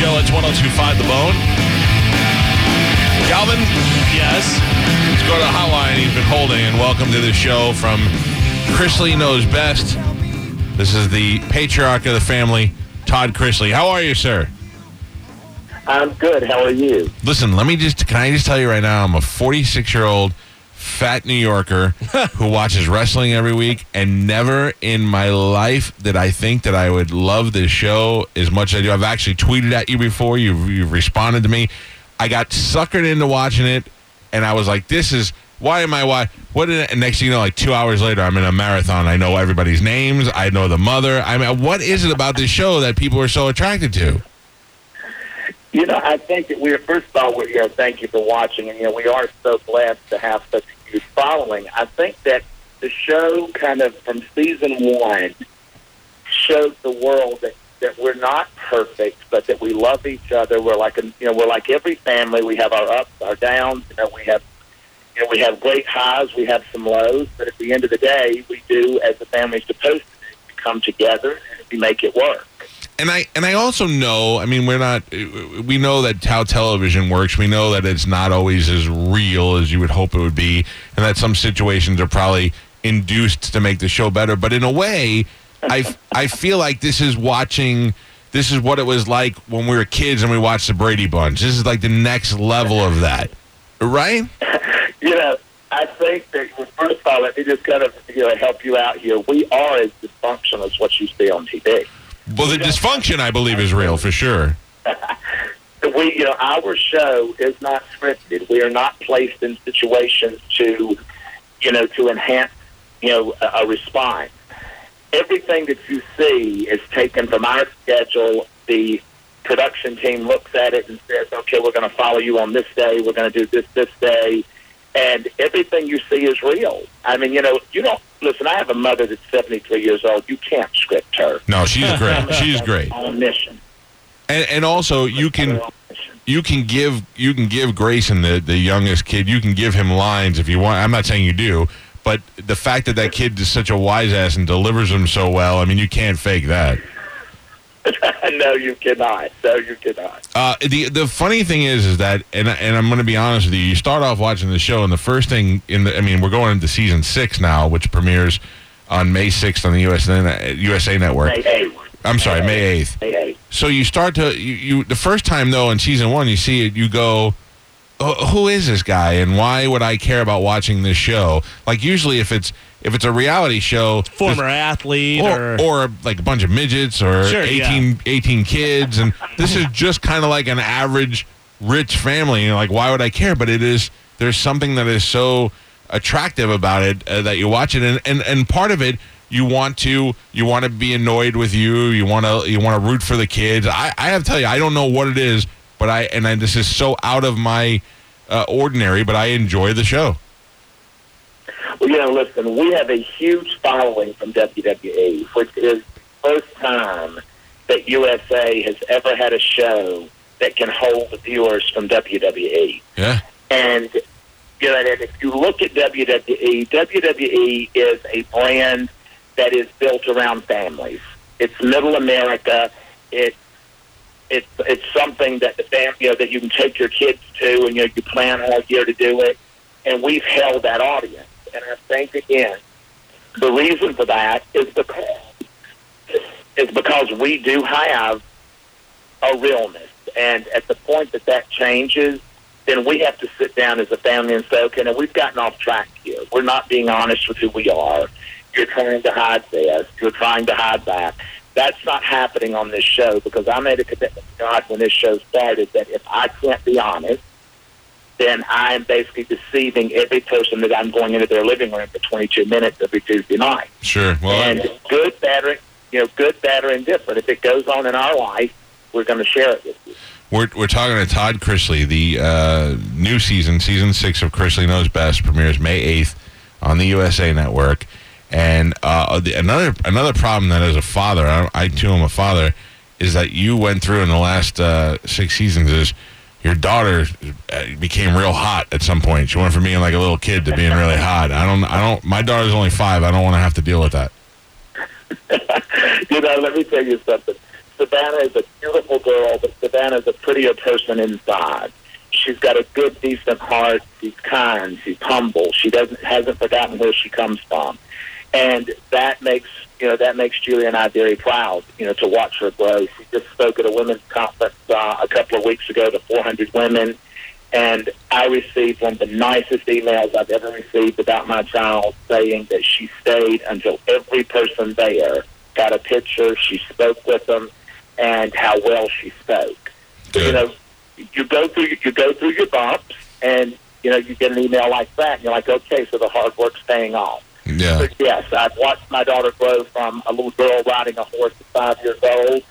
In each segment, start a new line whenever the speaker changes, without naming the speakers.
show. It's 1025 The Bone. Calvin,
Yes.
let's go to the hotline he's been holding and welcome to the show from Chrisley Knows Best. This is the patriarch of the family, Todd Chrisley. How are you, sir?
I'm good. How are you?
Listen, let me just, can I just tell you right now, I'm a 46 year old fat New Yorker who watches wrestling every week, and never in my life did I think that I would love this show as much as I do. I've actually tweeted at you before, you've, you've responded to me. I got suckered into watching it, and I was like, this is. Why am I? Why? What? Did, and next thing you know, like two hours later, I'm in a marathon. I know everybody's names. I know the mother. I mean, what is it about this show that people are so attracted to?
You know, I think that we're first of all, we're here. Thank you for watching, and you know, we are so blessed to have such a huge following. I think that the show, kind of from season one, showed the world that that we're not perfect, but that we love each other. We're like a, you know, we're like every family. We have our ups, our downs. You know, we have you know, we have great highs, we have some lows, but at the end of the day, we do as a family's supposed to come together and we make it work.
And I and I also know. I mean, we're not. We know that how television works. We know that it's not always as real as you would hope it would be, and that some situations are probably induced to make the show better. But in a way, I I feel like this is watching. This is what it was like when we were kids and we watched the Brady Bunch. This is like the next level of that, right?
You know, I think that first of all, let me just kind of you know help you out here. We are as dysfunctional as what you see on TV.
Well, the dysfunction, I believe, is real for sure.
We, you know, our show is not scripted. We are not placed in situations to, you know, to enhance, you know, a, a response. Everything that you see is taken from our schedule. The production team looks at it and says, "Okay, we're going to follow you on this day. We're going to do this this day." and everything you see is real. I mean, you know, you don't listen. I have a mother that's seventy three years old. You can't script her.
No, she's great. She's great,
On mission.
and and also you can. You can give you can give Grayson the the youngest kid. You can give him lines if you want. I'm not saying you do, but the fact that that kid is such a wise ass and delivers them so well, I mean, you can't fake that.
no, you cannot. No, you cannot.
Uh, the the funny thing is, is that, and and I'm going to be honest with you. You start off watching the show, and the first thing in the, I mean, we're going into season six now, which premieres on May 6th on the USA USA Network.
May eighth.
I'm sorry, May 8th.
May eighth.
So you start to you, you the first time though in season one you see it you go, "Oh, who is this guy and why would I care about watching this show? Like usually if it's if it's a reality show,
Former athlete
or,
or,
or like a bunch of midgets or
Sure,
18, 18 kids and this is just kind of like an average rich family. Know, like why would I care? But it is there's something that is so attractive about it uh, that you watch it and, and and part of it you want to you want to be annoyed with you you want to you want to root for the kids i i have to tell you i don't know what it is but i and I, this is so out of my uh, ordinary but i enjoy the show
Well, you know, listen, we have a huge following from WWE, which is the first time that USA has ever had a show that can hold viewers from WWE.
yeah
And you know, and if you look at WWE, WWE is a brand that is built around families. It's middle America. It's it's it's something that the fam you know that you can take your kids to, and you know you plan all year to do it. And we've held that audience. And I think again, the reason for that is because is because we do have a realness, and at the point that that changes, then we have to sit down as a family and say, okay, now we've gotten off track here. We're not being honest with who we are. You're trying to hide this. You're trying to hide that. That's not happening on this show because I made a commitment to God when this show started that if I can't be honest, then I am basically deceiving every person that I'm going into their living room for 22 minutes every Tuesday night.
sure well
and good, bad, or, you know, good, bad, or indifferent. If it goes on in our life, we're going to share it with you.
We're, we're talking to Todd Chrisley. The uh, new season, season six of Chrisley Knows Best, premieres May 8th on the USA Network. And uh, the, another another problem that as a father, I, I too am a father, is that you went through in the last uh, six seasons is your daughter uh, became real hot at some point. She went from being like a little kid to being really hot. I don't I don't. My daughter's only five. I don't want to have to deal with that.
you know, let me tell you something. Savannah is a beautiful girl, but Savannah is a prettier person inside. She's got a good, decent heart. She's kind. She's humble. She doesn't hasn't forgotten where she comes from, and that makes you know that makes Julie and I very proud. You know to watch her grow. She just spoke at a women's conference uh, a couple of weeks ago to 400 women, and I received one of the nicest emails I've ever received about my child, saying that she stayed until every person there got a picture. She spoke with them, and how well she spoke.
Good.
You know, you go through you go through your bumps, and you know you get an email like that, and you're like, okay, so the hard work's paying off.
Yeah.
But yes, I've watched my daughter grow from a little girl riding a horse at five years old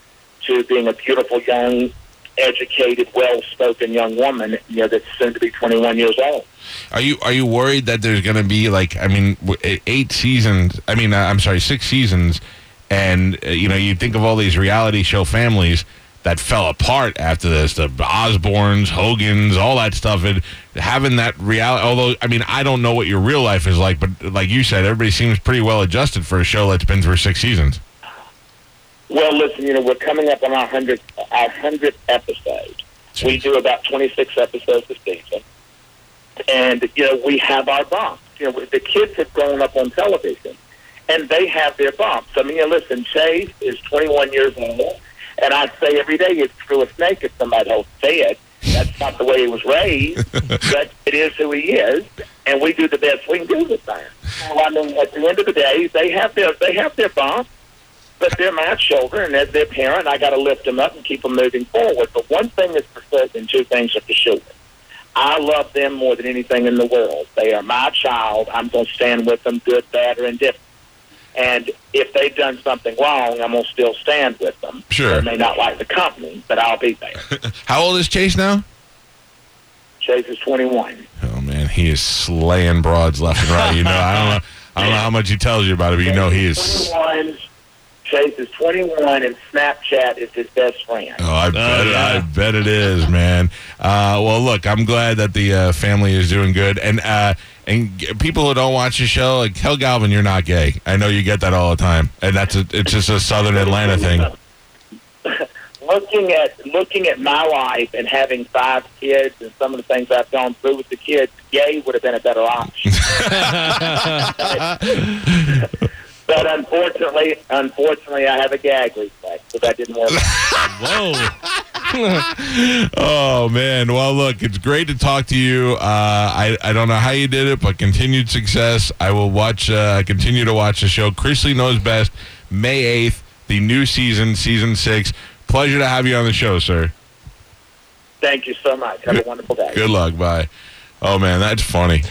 to being a beautiful young, educated, well-spoken young woman. You know, that's soon to be 21 years old.
Are you are you worried that there's going to be like I mean eight seasons? I mean uh, I'm sorry, six seasons, and uh, you know you think of all these reality show families that fell apart after this, the Osbournes, Hogans, all that stuff, and having that reality. Although I mean I don't know what your real life is like, but like you said, everybody seems pretty well adjusted for a show that's been through six seasons.
Well, listen, you know, we're coming up on our hundredth our hundredth episode. We do about 26 episodes a season, and you know we have our bumps. You know, the kids have grown up on television, and they have their bumps. I mean, you know, listen, Chase is 21 years old, and I say every day it's through a snake if somebody else said. That's not the way he was raised, but it is who he is, and we do the best we can do with that. Well, I mean, at the end of the day, they have their they have their bumps but they're my children, and as their parent, I got to lift them up and keep them moving forward. But one thing is for certain, two things are for sure. I love them more than anything in the world. They are my child. I'm going to stand with them, good, bad, or indifferent. And if they've done something wrong, I'm going to still stand with them.
Sure.
They may not like the company, but I'll be there.
How old is Chase now?
Chase is 21.
Oh man, he is slaying broads left and right. You know, I don't know, I don't know how much he tells you about it, but you know he is.
21. Chase is 21, and Snapchat is his best friend.
Oh, I bet,
yeah.
I bet it is, man. Uh, well, look, I'm glad that the uh, family is doing good, and uh, and g- people who don't watch the show, like tell Galvin you're not gay. I know you get that all the time, and that's a, it's just a Southern Atlanta thing.
looking at looking at my life and having five kids and some of the things I've gone through with the kids, gay would have been a better option. but unfortunately, unfortunately, I have a gag reflex, so that didn't work.
Whoa.
Oh man, well look, it's great to talk to you. Uh, I I don't know how you did it, but continued success. I will watch, uh, continue to watch the show. Chrisley knows best. May eighth, the new season, season six. Pleasure to have you on the show, sir.
Thank you so much. Have a wonderful day.
Good luck. Bye. Oh man, that's funny.